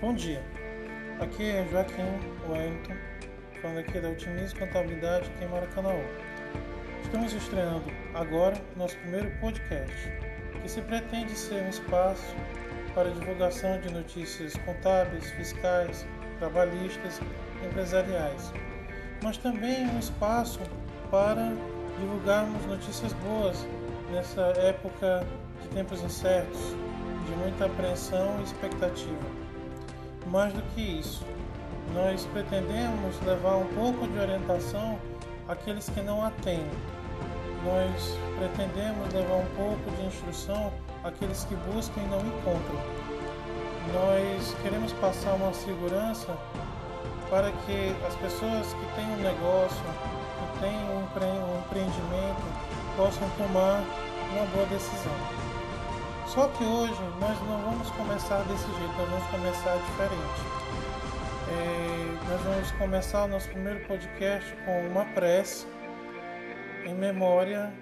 Bom dia, aqui é Joaquim Wellington, falando aqui da Otimismo Contabilidade aqui em Maracanã. Estamos estreando agora nosso primeiro podcast, que se pretende ser um espaço para divulgação de notícias contábeis, fiscais, trabalhistas e empresariais, mas também um espaço para divulgarmos notícias boas nessa época de tempos incertos, de muita apreensão e expectativa. Mais do que isso, nós pretendemos levar um pouco de orientação àqueles que não a têm. Nós pretendemos levar um pouco de instrução àqueles que buscam e não encontram. Nós queremos passar uma segurança para que as pessoas que têm um negócio, que têm um empreendimento, possam tomar uma boa decisão. Só que hoje nós não vamos começar desse jeito, nós vamos começar diferente. É, nós vamos começar nosso primeiro podcast com uma prece em memória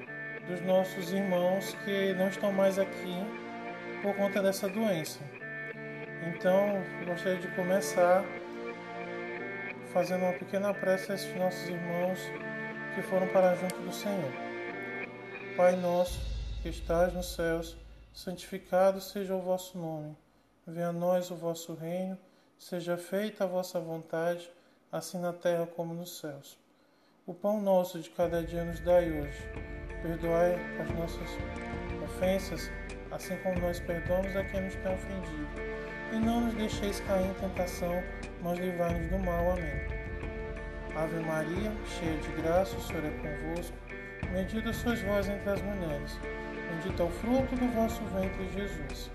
dos nossos irmãos que não estão mais aqui por conta dessa doença. Então, gostaria de começar fazendo uma pequena prece a esses nossos irmãos que foram para junto do Senhor. Pai nosso, que estás nos céus, santificado seja o vosso nome. Venha a nós o vosso reino, seja feita a vossa vontade, assim na terra como nos céus. O pão nosso de cada dia nos dai hoje. Perdoai as nossas ofensas, assim como nós perdoamos a quem nos tem ofendido. E não nos deixeis cair em tentação, mas livrai-nos do mal. Amém. Ave Maria, cheia de graça, o Senhor é convosco. Bendita sois vós entre as mulheres Bendito é o fruto do vosso ventre, Jesus.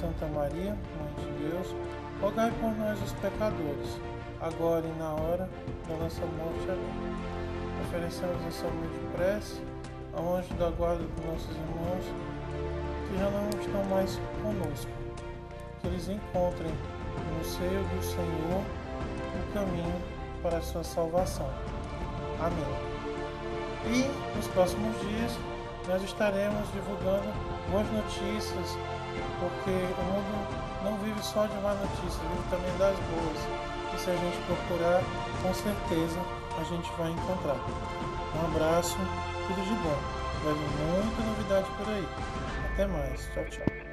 Santa Maria, Mãe de Deus, rogai por nós, os pecadores, agora e na hora da nossa morte. Amém. Oferecemos essa humilde prece ao anjo da guarda dos nossos irmãos que já não estão mais conosco. Que eles encontrem no seio do Senhor o caminho para a sua salvação. Amém. E nos próximos dias nós estaremos divulgando boas notícias, porque o mundo não vive só de más notícias, vive também das boas. E se a gente procurar, com certeza a gente vai encontrar. Um abraço, tudo de bom. Vai vir muita novidade por aí. Até mais. Tchau, tchau.